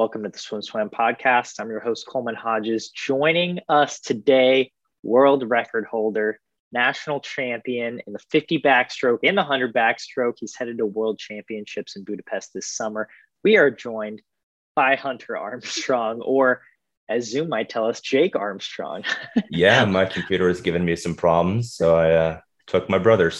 Welcome to the SwimSwam podcast. I'm your host, Coleman Hodges. Joining us today, world record holder, national champion in the 50 backstroke and the 100 backstroke. He's headed to world championships in Budapest this summer. We are joined by Hunter Armstrong, or as Zoom might tell us, Jake Armstrong. yeah, my computer has given me some problems, so I uh, took my brother's.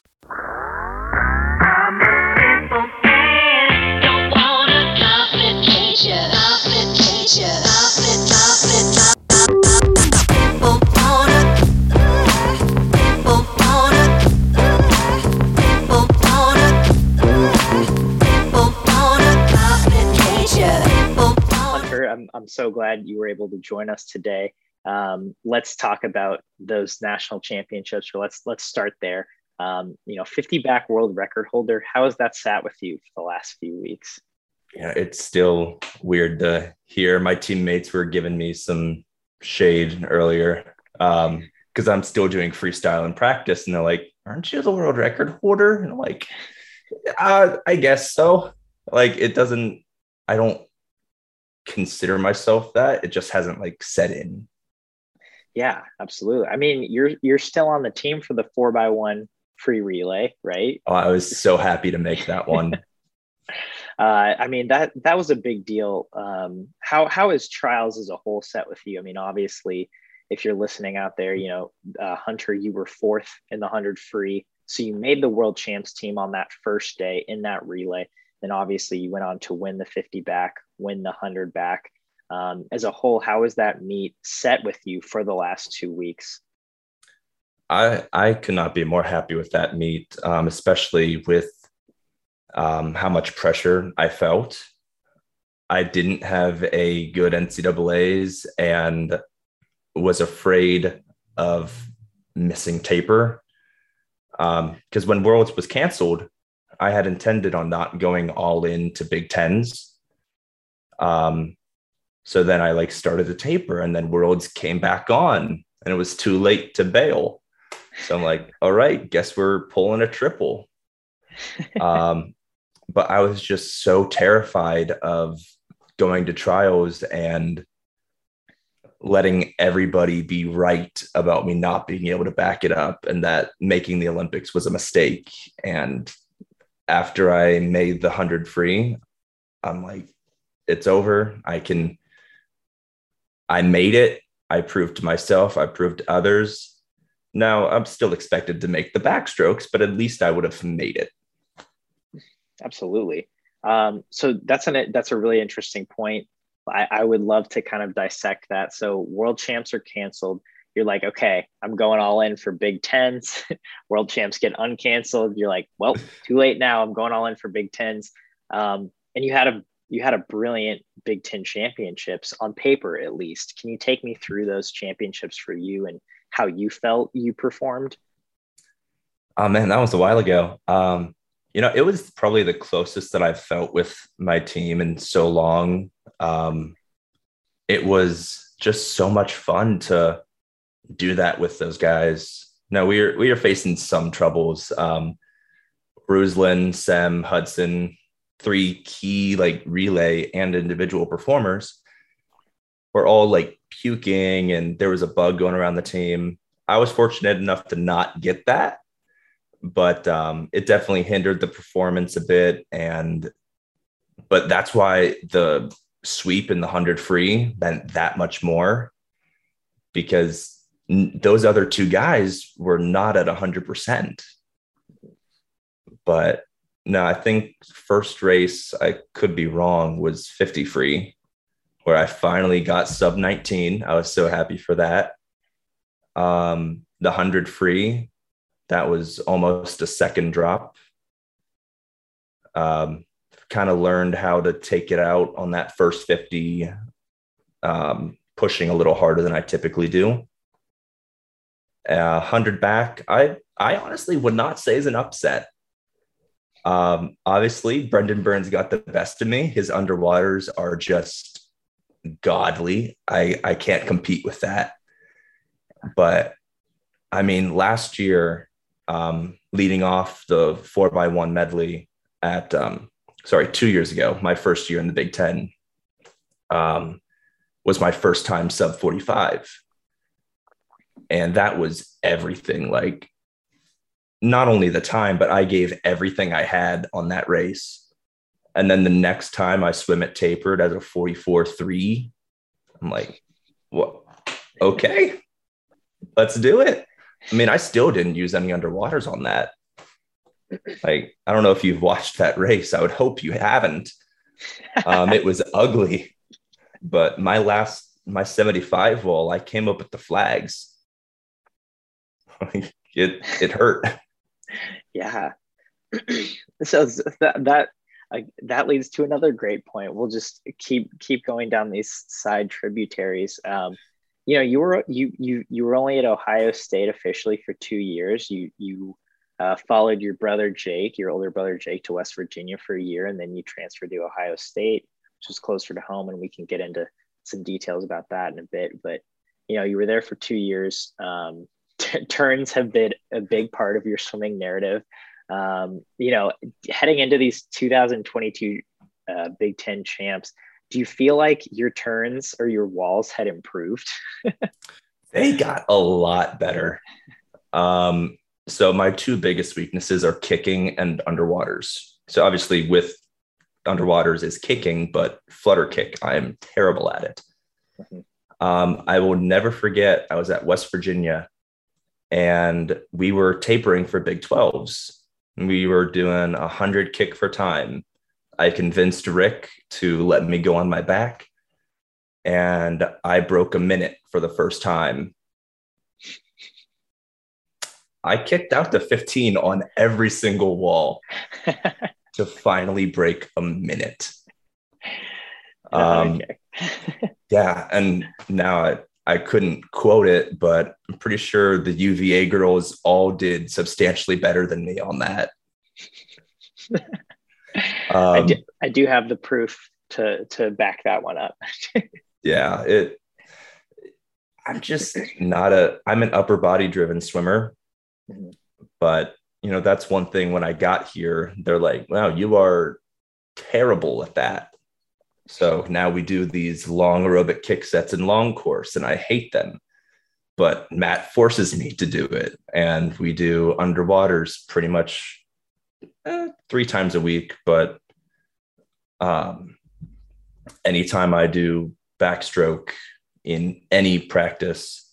I'm, so glad you were able to join us today. Um, let's talk about those national championships, or let's let's start there. Um, you know, 50 back world record holder. How has that sat with you for the last few weeks? Yeah, it's still weird to hear. My teammates were giving me some shade earlier because um, I'm still doing freestyle in practice, and they're like, "Aren't you the world record holder?" And I'm like, uh, "I guess so." Like, it doesn't. I don't consider myself that. It just hasn't like set in. Yeah, absolutely. I mean, you're you're still on the team for the four by one free relay, right? Oh, I was so happy to make that one. uh, I mean that that was a big deal. Um, how how is trials as a whole set with you? I mean, obviously, if you're listening out there, you know, uh, Hunter, you were fourth in the hundred free, so you made the world champs team on that first day in that relay. Then obviously you went on to win the 50 back, win the 100 back. Um, as a whole, how is that meet set with you for the last two weeks? I I could not be more happy with that meet, um, especially with um, how much pressure I felt. I didn't have a good NCAA's and was afraid of missing taper because um, when Worlds was canceled, I had intended on not going all in to Big Tens. Um, so then I like started the taper, and then Worlds came back on, and it was too late to bail. So I'm like, all right, guess we're pulling a triple. um, but I was just so terrified of going to trials and letting everybody be right about me not being able to back it up and that making the Olympics was a mistake. And after I made the 100 free, I'm like, it's over. I can, I made it. I proved to myself, I proved to others. Now I'm still expected to make the backstrokes, but at least I would have made it. Absolutely. Um, so that's an that's a really interesting point. I, I would love to kind of dissect that. So world champs are canceled you're like, okay, I'm going all in for Big Tens. World champs get uncanceled. You're like, well, too late now. I'm going all in for Big Tens. Um, and you had a you had a brilliant Big Ten championships on paper, at least. Can you take me through those championships for you and how you felt you performed? Oh man, that was a while ago. Um, you know, it was probably the closest that I've felt with my team in so long. Um, it was just so much fun to do that with those guys. No, we are we are facing some troubles. Um, Ruslan, Sem, Hudson, three key like relay and individual performers were all like puking, and there was a bug going around the team. I was fortunate enough to not get that, but um, it definitely hindered the performance a bit. And but that's why the sweep in the hundred free meant that much more because those other two guys were not at 100%. But no, I think first race, I could be wrong, was 50 free, where I finally got sub 19. I was so happy for that. Um, the 100 free, that was almost a second drop. Um, kind of learned how to take it out on that first 50, um, pushing a little harder than I typically do uh, 100 back, I, I honestly would not say is an upset. Um, obviously, Brendan Burns got the best of me. His underwaters are just godly. I, I can't compete with that. But I mean, last year, um, leading off the four by one medley at, um, sorry, two years ago, my first year in the Big Ten, um, was my first time sub 45. And that was everything. Like, not only the time, but I gave everything I had on that race. And then the next time I swim it tapered as a 44 3, I'm like, what? Okay, let's do it. I mean, I still didn't use any underwaters on that. Like, I don't know if you've watched that race. I would hope you haven't. Um, it was ugly, but my last, my 75 wall, I came up with the flags. it, it hurt. Yeah. so that, that, uh, that leads to another great point. We'll just keep, keep going down these side tributaries. Um, you know, you were, you, you, you were only at Ohio state officially for two years. You, you, uh, followed your brother Jake, your older brother Jake, to West Virginia for a year, and then you transferred to Ohio State, which was closer to home, and we can get into some details about that in a bit. But you know, you were there for two years. Um, t- turns have been a big part of your swimming narrative. Um, you know, heading into these 2022 uh, Big Ten champs, do you feel like your turns or your walls had improved? they got a lot better. Um, so my two biggest weaknesses are kicking and underwaters. So obviously with underwaters is kicking, but flutter kick, I am terrible at it. Mm-hmm. Um, I will never forget. I was at West Virginia, and we were tapering for Big 12s. We were doing a hundred kick for time. I convinced Rick to let me go on my back, and I broke a minute for the first time I kicked out to 15 on every single wall to finally break a minute. Um, yeah. And now I, I couldn't quote it, but I'm pretty sure the UVA girls all did substantially better than me on that. um, I, do, I do have the proof to, to back that one up. yeah. It, I'm just not a, I'm an upper body driven swimmer. Mm-hmm. But you know, that's one thing when I got here, they're like, wow, you are terrible at that. So now we do these long aerobic kick sets and long course, and I hate them. But Matt forces me to do it. And we do underwaters pretty much eh, three times a week. But um, anytime I do backstroke in any practice,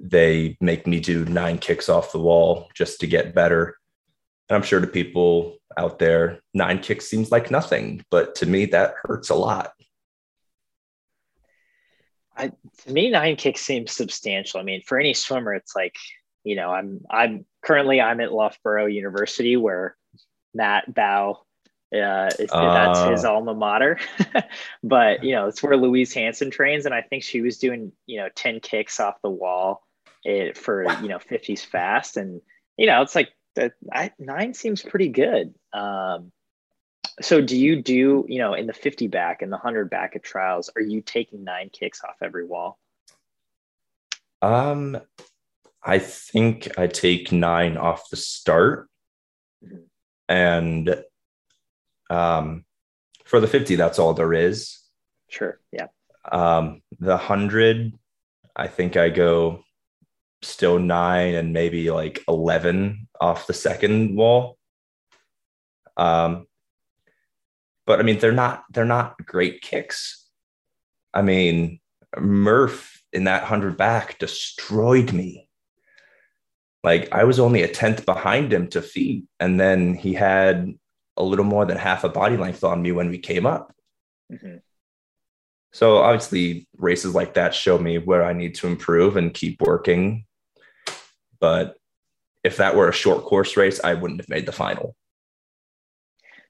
they make me do nine kicks off the wall just to get better. And I'm sure to people out there, nine kicks seems like nothing, but to me, that hurts a lot. I, to me, nine kicks seems substantial. I mean, for any swimmer, it's like, you know, I'm I'm currently I'm at Loughborough University where Matt Bow uh, uh, that's his alma mater. but you know, it's where Louise Hanson trains, and I think she was doing you know ten kicks off the wall it for you know 50s fast and you know it's like that I, nine seems pretty good. Um so do you do you know in the 50 back and the 100 back at trials are you taking nine kicks off every wall? Um i think i take nine off the start. Mm-hmm. and um for the 50 that's all there is. Sure yeah. Um the 100 i think i go still nine and maybe like 11 off the second wall. Um, but I mean, they're not, they're not great kicks. I mean, Murph in that 100 back destroyed me. Like I was only a tenth behind him to feet. And then he had a little more than half a body length on me when we came up. Mm-hmm. So obviously, races like that show me where I need to improve and keep working but if that were a short course race, I wouldn't have made the final.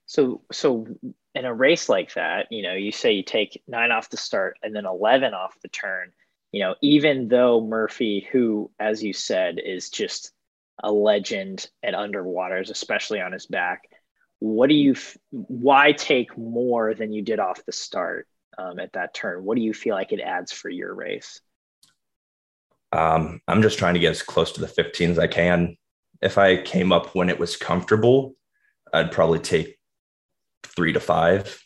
So, so in a race like that, you know, you say you take nine off the start and then 11 off the turn, you know, even though Murphy, who, as you said, is just a legend at underwaters, especially on his back, what do you, why take more than you did off the start um, at that turn? What do you feel like it adds for your race? Um, I'm just trying to get as close to the 15 as I can. If I came up when it was comfortable, I'd probably take three to 5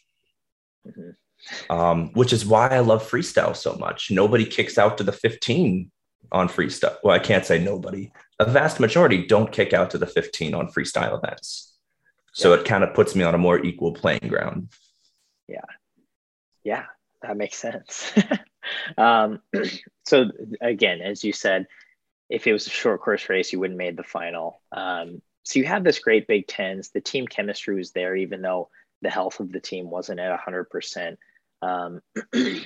mm-hmm. um, which is why I love freestyle so much. Nobody kicks out to the 15 on freestyle. Well, I can't say nobody. A vast majority don't kick out to the 15 on freestyle events. So yeah. it kind of puts me on a more equal playing ground. Yeah. Yeah, that makes sense. um, so again, as you said, if it was a short course race, you wouldn't made the final. Um, so you had this great Big Tens. The team chemistry was there, even though the health of the team wasn't at 100%. Um,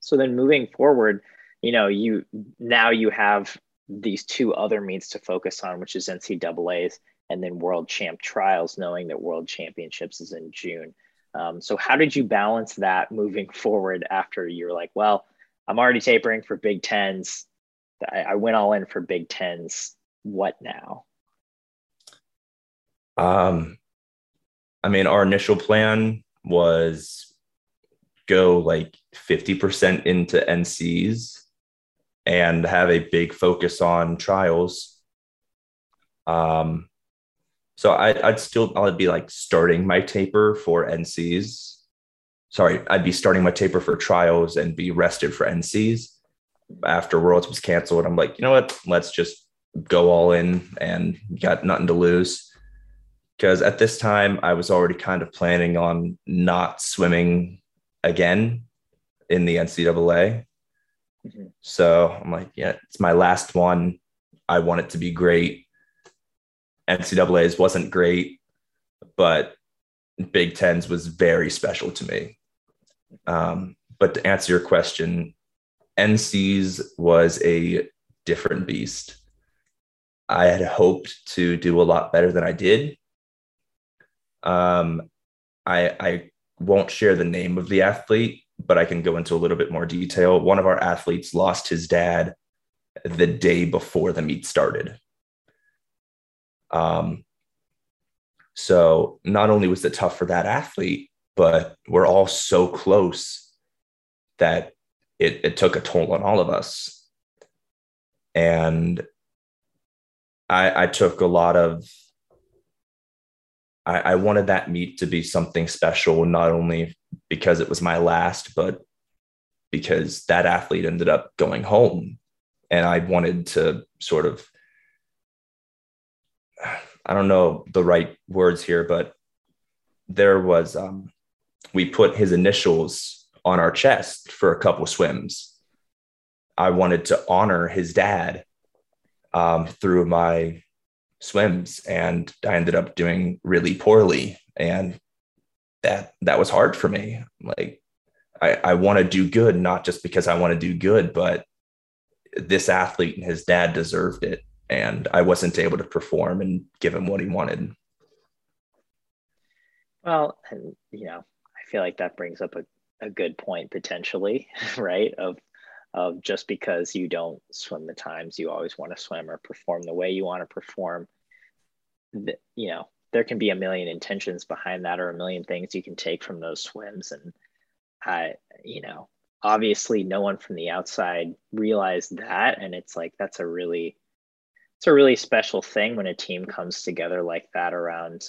so then moving forward, you know, you now you have these two other meets to focus on, which is NCAA's and then World Champ Trials, knowing that World Championships is in June. Um, so how did you balance that moving forward after you're like, well, I'm already tapering for Big Tens. I, I went all in for Big Tens. What now? Um, I mean, our initial plan was go like 50% into NCs and have a big focus on trials. Um, so I, I'd still, I'd be like starting my taper for NCs. Sorry, I'd be starting my taper for trials and be rested for NCs. After Worlds was canceled, I'm like, you know what? Let's just go all in and got nothing to lose because at this time I was already kind of planning on not swimming again in the NCAA. Mm-hmm. So I'm like, yeah, it's my last one. I want it to be great. NCAA's wasn't great, but Big Tens was very special to me. Um, but to answer your question, NC's was a different beast. I had hoped to do a lot better than I did. Um, I, I won't share the name of the athlete, but I can go into a little bit more detail. One of our athletes lost his dad the day before the meet started. Um, so not only was it tough for that athlete, but we're all so close that it, it took a toll on all of us. And I, I took a lot of I, I wanted that meet to be something special, not only because it was my last, but because that athlete ended up going home. And I wanted to sort of, I don't know the right words here, but there was, um, we put his initials on our chest for a couple swims. I wanted to honor his dad um, through my swims and I ended up doing really poorly. And that that was hard for me. Like I, I want to do good, not just because I want to do good, but this athlete and his dad deserved it. And I wasn't able to perform and give him what he wanted. Well, and you know, I feel like that brings up a, a good point potentially, right? Of of just because you don't swim the times you always want to swim or perform the way you want to perform you know there can be a million intentions behind that or a million things you can take from those swims and i you know obviously no one from the outside realized that and it's like that's a really it's a really special thing when a team comes together like that around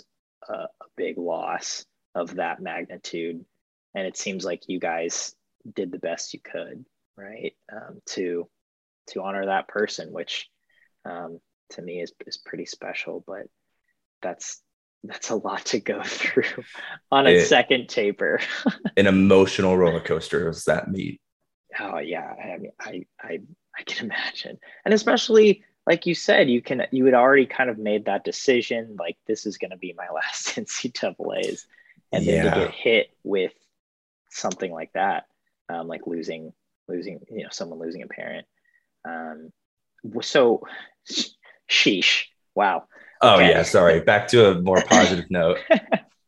a, a big loss of that magnitude and it seems like you guys did the best you could right um, to to honor that person which um, to me is, is pretty special but that's that's a lot to go through on a it, second taper. an emotional roller coaster was that meet. Oh yeah, I mean, I I I can imagine, and especially like you said, you can you had already kind of made that decision, like this is going to be my last NCAA's, and yeah. then to get hit with something like that, um, like losing losing you know someone losing a parent. Um, so, sheesh, wow. Oh okay. yeah, sorry. Back to a more positive note.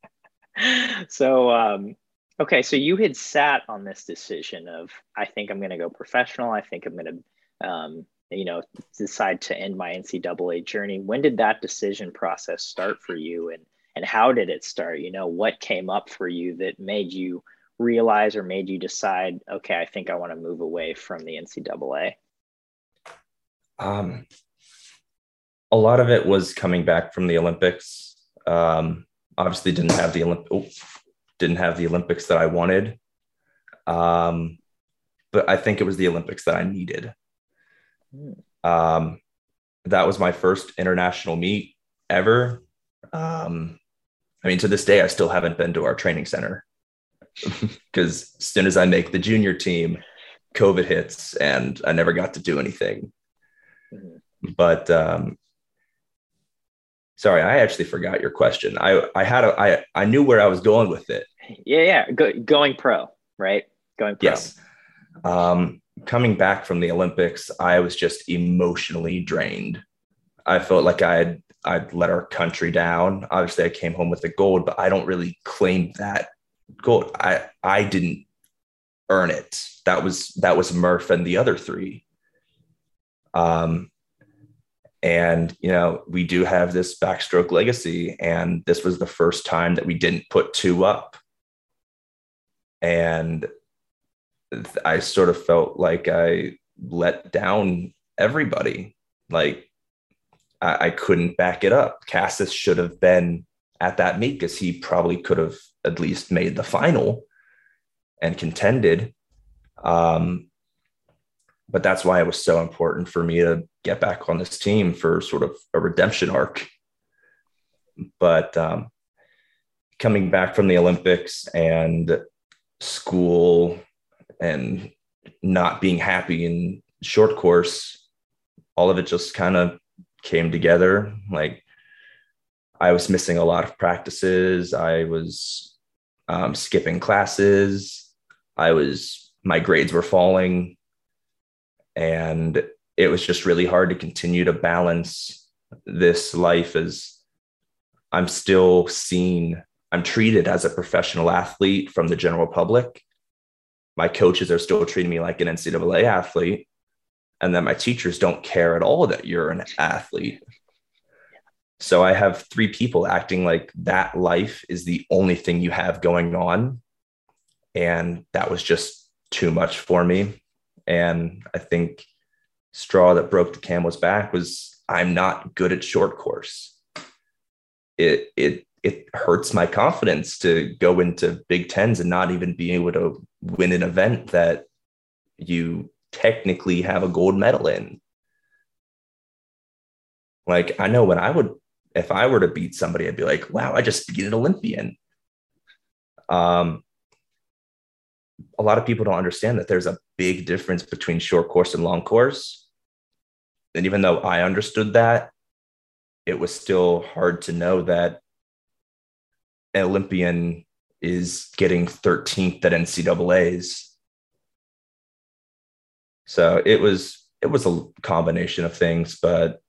so um, okay, so you had sat on this decision of I think I'm going to go professional. I think I'm going to um, you know decide to end my NCAA journey. When did that decision process start for you, and and how did it start? You know, what came up for you that made you realize or made you decide, okay, I think I want to move away from the NCAA? Um, a lot of it was coming back from the Olympics. Um, obviously, didn't have the Olymp- oh, didn't have the Olympics that I wanted, Um, but I think it was the Olympics that I needed. Um, that was my first international meet ever. Um, I mean, to this day, I still haven't been to our training center because as soon as I make the junior team, COVID hits and I never got to do anything. Mm-hmm. But um, sorry, I actually forgot your question. I I had a I I knew where I was going with it. Yeah, yeah, Go, going pro, right? Going pro. Yes. Um, coming back from the Olympics, I was just emotionally drained. I felt like I had I'd let our country down. Obviously, I came home with the gold, but I don't really claim that gold. I I didn't earn it. That was that was Murph and the other three. Um, and you know we do have this backstroke legacy, and this was the first time that we didn't put two up. And I sort of felt like I let down everybody. Like I, I couldn't back it up. Casas should have been at that meet because he probably could have at least made the final and contended. Um, but that's why it was so important for me to get back on this team for sort of a redemption arc. But um, coming back from the Olympics and school and not being happy in short course, all of it just kind of came together. Like I was missing a lot of practices. I was um, skipping classes. I was, my grades were falling. And it was just really hard to continue to balance this life as I'm still seen, I'm treated as a professional athlete from the general public. My coaches are still treating me like an NCAA athlete and then my teachers don't care at all that you're an athlete. So i have three people acting like that life is the only thing you have going on and that was just too much for me. And i think straw that broke the camel's back was i'm not good at short course. It it it hurts my confidence to go into big tens and not even be able to win an event that you technically have a gold medal in. Like I know when I would, if I were to beat somebody, I'd be like, wow, I just beat an Olympian. Um, a lot of people don't understand that there's a big difference between short course and long course. And even though I understood that, it was still hard to know that Olympian is getting 13th at NCAA's so it was it was a combination of things, but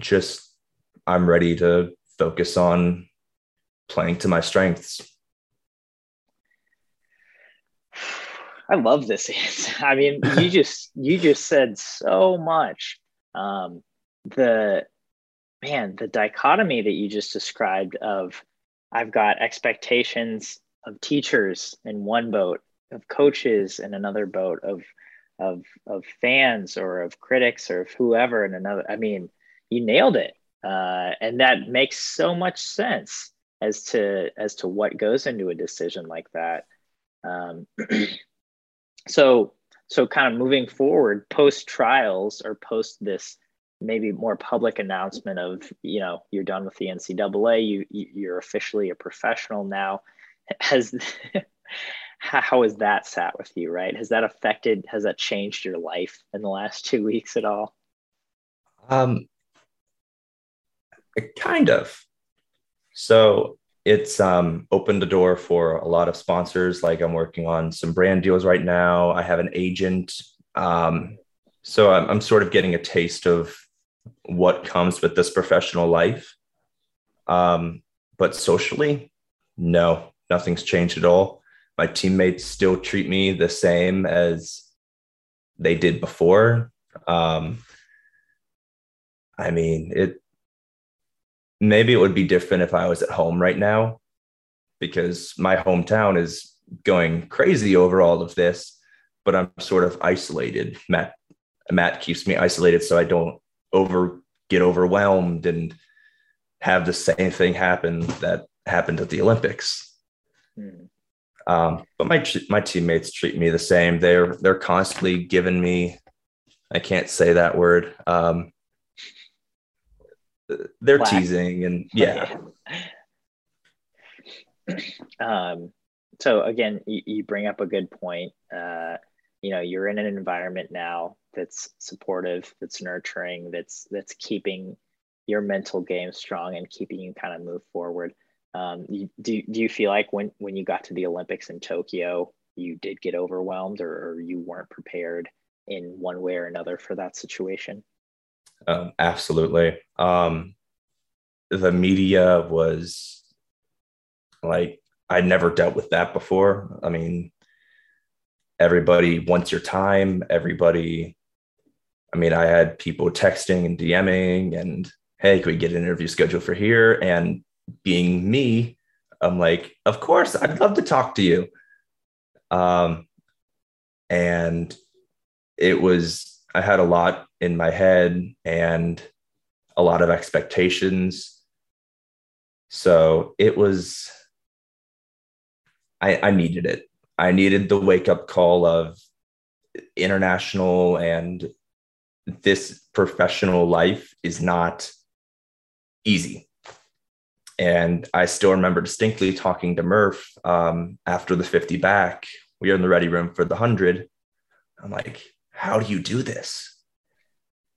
just I'm ready to focus on playing to my strengths. I love this answer. I mean, you just you just said so much. Um, the man, the dichotomy that you just described of I've got expectations of teachers in one boat, of coaches in another boat, of of of fans or of critics or of whoever in another i mean you nailed it. Uh, and that makes so much sense as to as to what goes into a decision like that. Um, so so kind of moving forward post trials or post this maybe more public announcement of you know you're done with the ncaa you you're officially a professional now. Has how, has that sat with you right? Has that affected has that changed your life in the last two weeks at all? Um kind of. So it's um, opened the door for a lot of sponsors. Like i'm working on some brand deals right now. I have an agent. Um, so I'm, I'm sort of getting a taste of what comes with this professional life um, but socially no nothing's changed at all my teammates still treat me the same as they did before. Um, I mean, it maybe it would be different if I was at home right now because my hometown is going crazy over all of this, but I'm sort of isolated. Matt Matt keeps me isolated so I don't over get overwhelmed and have the same thing happen that happened at the Olympics. Hmm. Um, but my my teammates treat me the same. They're they're constantly giving me. I can't say that word. Um, they're Black. teasing and yeah. um, so again, you, you, bring up a good point. Uh, you know, you're in an environment now that's supportive, that's nurturing, that's that's keeping your mental game strong and keeping you kind of move forward. Um, you, do do you feel like when when you got to the Olympics in Tokyo, you did get overwhelmed, or, or you weren't prepared in one way or another for that situation? Um, absolutely. Um, the media was like I'd never dealt with that before. I mean, everybody wants your time. Everybody, I mean, I had people texting and DMing and, hey, can we get an interview scheduled for here? And being me, I'm like, of course, I'd love to talk to you. Um, and it was, I had a lot in my head and a lot of expectations. So it was, I, I needed it. I needed the wake up call of international and this professional life is not easy. And I still remember distinctly talking to Murph um, after the 50 back. We were in the ready room for the 100. I'm like, how do you do this?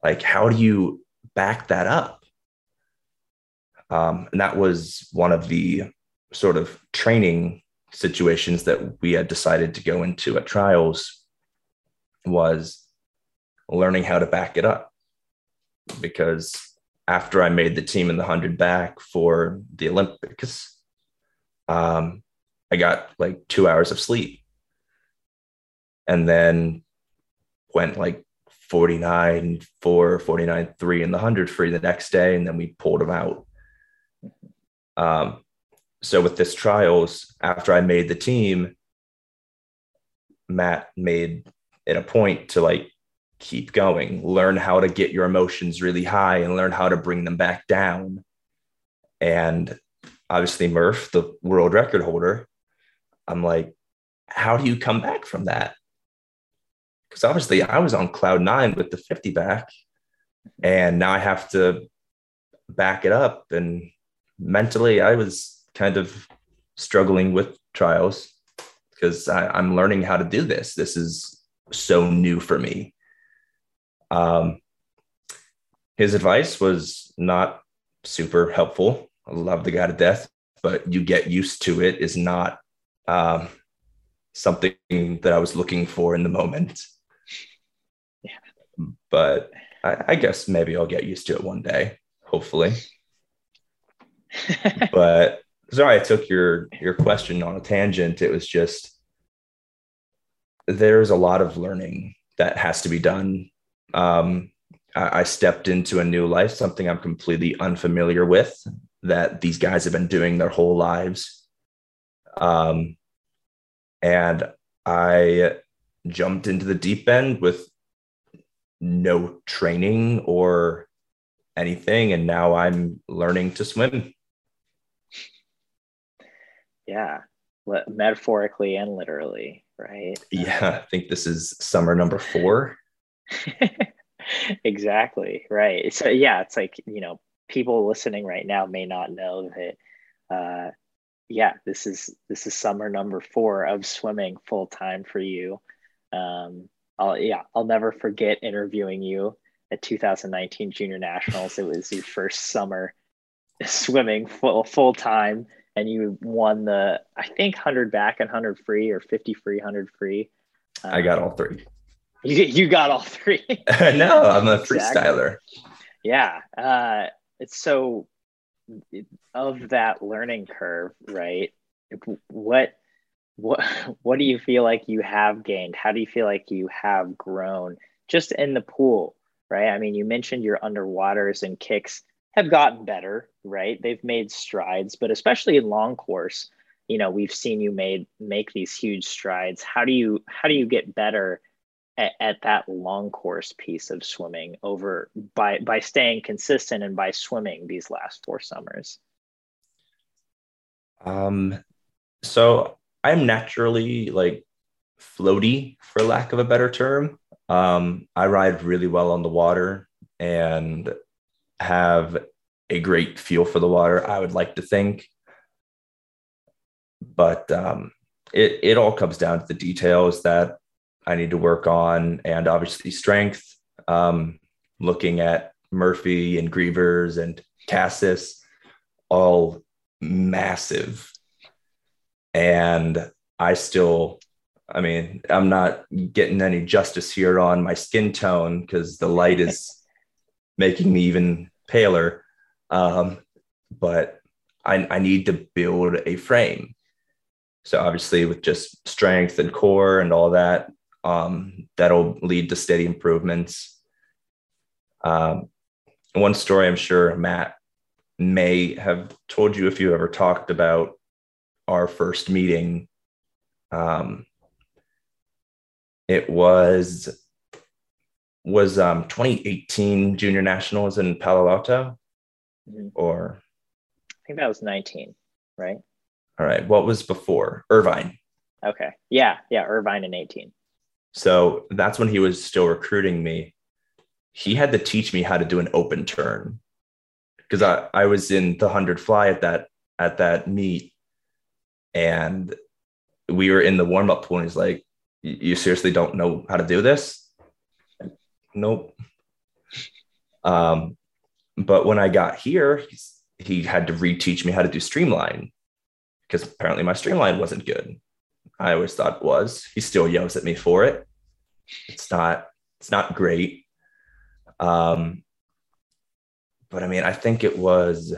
Like, how do you back that up? Um, and that was one of the sort of training situations that we had decided to go into at trials was learning how to back it up because after I made the team in the 100 back for the Olympics, um, I got like two hours of sleep and then went like 49, 4, 49, 3 in the 100 free the next day. And then we pulled them out. Um, so with this trials, after I made the team, Matt made it a point to like keep going, learn how to get your emotions really high and learn how to bring them back down. And obviously, Murph, the world record holder, I'm like, how do you come back from that? Because obviously, I was on cloud nine with the 50 back, and now I have to back it up. And mentally, I was kind of struggling with trials because I'm learning how to do this. This is so new for me. Um, his advice was not super helpful. I love the guy to death, but you get used to it is not um, something that I was looking for in the moment. Yeah. But I, I guess maybe I'll get used to it one day, hopefully. but sorry I took your your question on a tangent. It was just there's a lot of learning that has to be done. Um, I, I stepped into a new life, something I'm completely unfamiliar with that these guys have been doing their whole lives. Um, and I jumped into the deep end with no training or anything. And now I'm learning to swim yeah. Metaphorically and literally right? Yeah i think this is summer number four. Exactly right. So yeah it's like you know people listening right now may not know that uh yeah this is this is summer number four of swimming full time for you. Um i'll yeah i'll never forget interviewing you at 2019 junior nationals. It was your first summer swimming full full time and you won the I think hundred back and hundred free or fifty free, hundred free. Um, I got all three. You you got all three. no, I'm a freestyler. Yeah, uh, it's so of that learning curve, right? What what what do you feel like you have gained? How do you feel like you have grown just in the pool, right? I mean, you mentioned your underwaters and kicks have gotten better, right? They've made strides, but especially in long course, you know, we've seen you made make these huge strides. How do you how do you get better at, at that long course piece of swimming over by by staying consistent and by swimming these last four summers? Um so I'm naturally like floaty, for lack of a better term. Um, I ride really well on the water and have a great feel for the water. I would like to think, but um, it it all comes down to the details that I need to work on, and obviously strength. Um, looking at Murphy and Grevers and Casas, all massive, and I still. I mean, I'm not getting any justice here on my skin tone because the light is making me even paler. Um, but I, I need to build a frame. So obviously, with just strength and core and all that, um, that'll lead to steady improvements. Um, one story I'm sure Matt may have told you if you ever talked about our first meeting. Um, it was was um, 2018 Junior Nationals in Palo Alto, mm-hmm. or I think that was 19, right? All right. What was before Irvine? Okay. Yeah. Yeah. Irvine in 18. So that's when he was still recruiting me. He had to teach me how to do an open turn because I, I was in the 100 fly at that at that meet and we were in the warm up pool and he's like you seriously don't know how to do this nope um but when i got here he had to reteach me how to do streamline because apparently my streamline wasn't good. I always thought it was. He still yells at me for it. It's not. It's not great. Um, but I mean, I think it was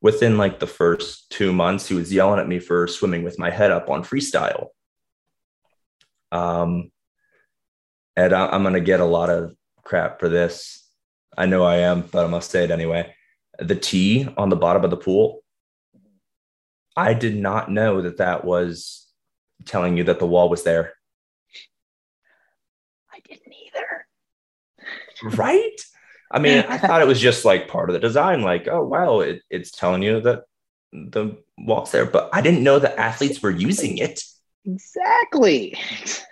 within like the first two months, he was yelling at me for swimming with my head up on freestyle. Um, and I, I'm gonna get a lot of crap for this. I know I am, but I must say it anyway. The T on the bottom of the pool I did not know that that was telling you that the wall was there. I didn't either. right? I mean, I thought it was just like part of the design, like, oh, wow, it, it's telling you that the wall's there, but I didn't know that athletes were using it. Exactly.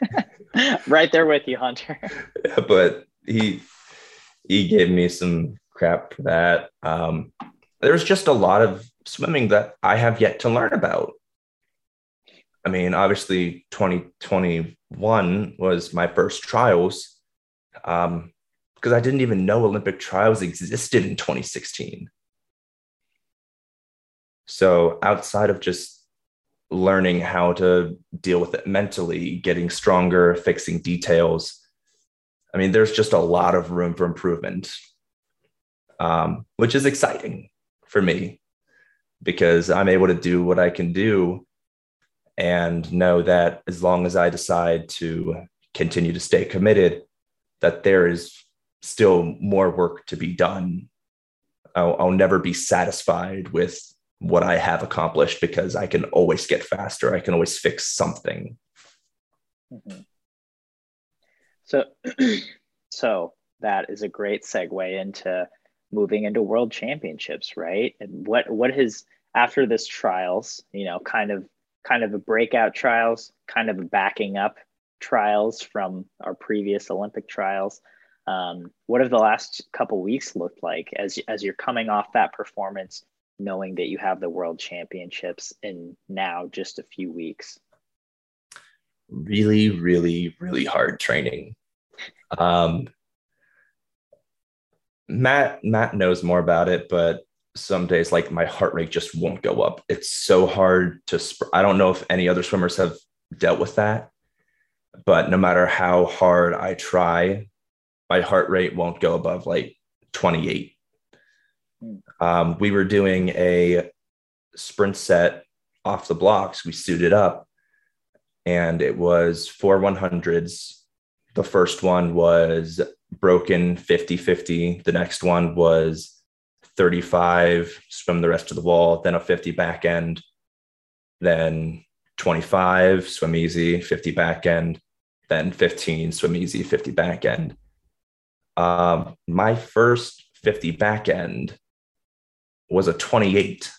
right there with you, Hunter. But he he gave me some crap for that. Um, there's just a lot of swimming that I have yet to learn about. I mean, obviously, 2021 was my first trials um, because I didn't even know Olympic trials existed in 2016. So, outside of just learning how to deal with it mentally, getting stronger, fixing details, I mean, there's just a lot of room for improvement, um, which is exciting for me because I'm able to do what I can do and know that as long as I decide to continue to stay committed, that there is still more work to be done. I'll, I'll never be satisfied with what I have accomplished because I can always get faster. I can always fix something. Mm-hmm. So, so that is a great segue into moving into world championships, right? And what what has after this trials, you know, kind of kind of a breakout trials, kind of a backing up trials from our previous Olympic trials. Um, what have the last couple weeks looked like as as you're coming off that performance, knowing that you have the world championships in now just a few weeks? Really, really, really hard training. Um, Matt Matt knows more about it, but some days like my heart rate just won't go up. It's so hard to sp- I don't know if any other swimmers have dealt with that, but no matter how hard I try, my heart rate won't go above like 28. Um, we were doing a sprint set off the blocks. We suited up and it was four 100s. The first one was broken 50 50. The next one was 35, swim the rest of the wall, then a 50 back end, then 25, swim easy, 50 back end, then 15, swim easy, 50 back end. Um, my first 50 back end was a 28.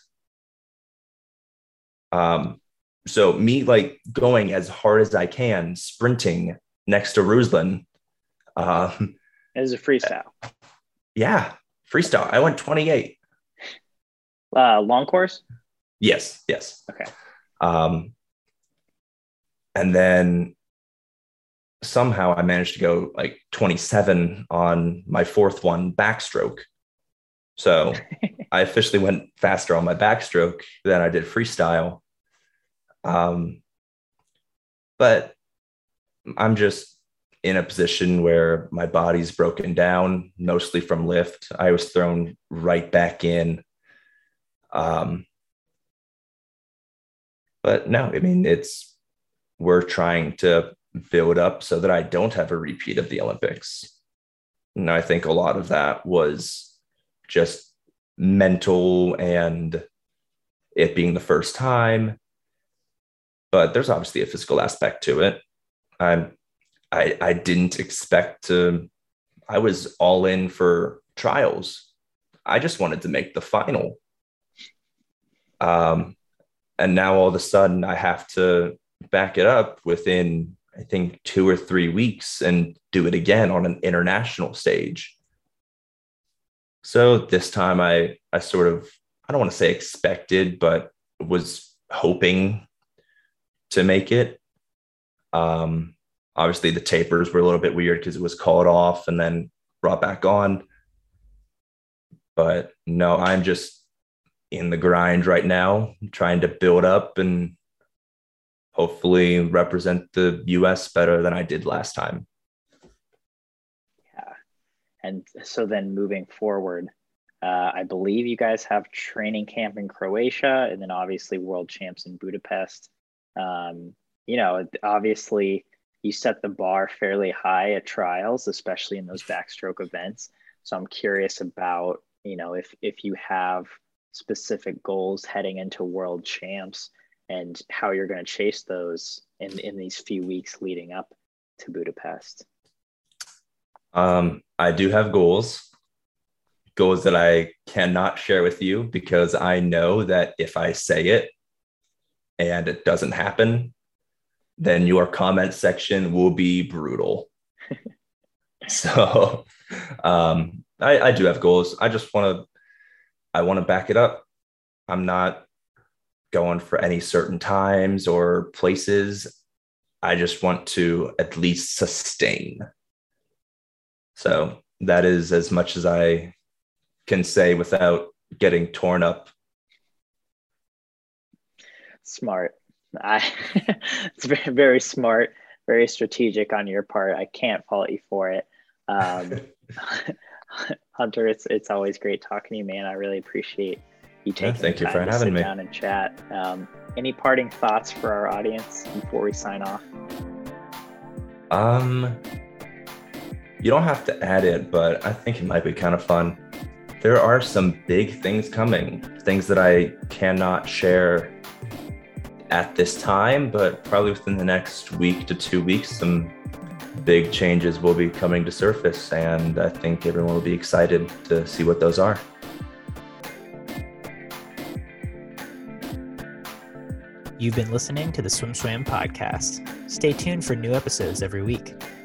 Um, so me like going as hard as I can, sprinting next to Ruslan. Um, it was a freestyle. Yeah, freestyle. I went 28. Uh, long course. Yes. Yes. Okay. Um, and then somehow I managed to go like 27 on my fourth one backstroke. So I officially went faster on my backstroke than I did freestyle. Um, but I'm just in a position where my body's broken down, mostly from lift. I was thrown right back in. Um, but no, I mean, it's, we're trying to build up so that I don't have a repeat of the Olympics. And I think a lot of that was just mental and it being the first time. But there's obviously a physical aspect to it. I'm I I didn't expect to I was all in for trials. I just wanted to make the final. Um and now all of a sudden I have to back it up within I think two or three weeks and do it again on an international stage. So this time I I sort of I don't want to say expected, but was hoping to make it. Um, obviously the tapers were a little bit weird because it was called off and then brought back on. But no, I'm just in the grind right now, trying to build up and hopefully represent the US better than I did last time. And so then moving forward, uh, I believe you guys have training camp in Croatia and then obviously world champs in Budapest. Um, you know, obviously you set the bar fairly high at trials, especially in those backstroke events. So I'm curious about, you know, if if you have specific goals heading into world champs and how you're going to chase those in, in these few weeks leading up to Budapest? Um, I do have goals, goals that I cannot share with you because I know that if I say it and it doesn't happen, then your comment section will be brutal. so um, I, I do have goals. I just want to, I want to back it up. I'm not going for any certain times or places. I just want to at least sustain. So that is as much as I can say without getting torn up. Smart. I it's very, very smart, very strategic on your part. I can't fault you for it. Um, Hunter, it's it's always great talking to you, man. I really appreciate you taking yeah, thank you for having me down and chat. Um, any parting thoughts for our audience before we sign off? Um, you don't have to add it, but I think it might be kind of fun. There are some big things coming, things that I cannot share at this time, but probably within the next week to two weeks, some big changes will be coming to surface, and I think everyone will be excited to see what those are. You've been listening to the SwimSwam podcast. Stay tuned for new episodes every week.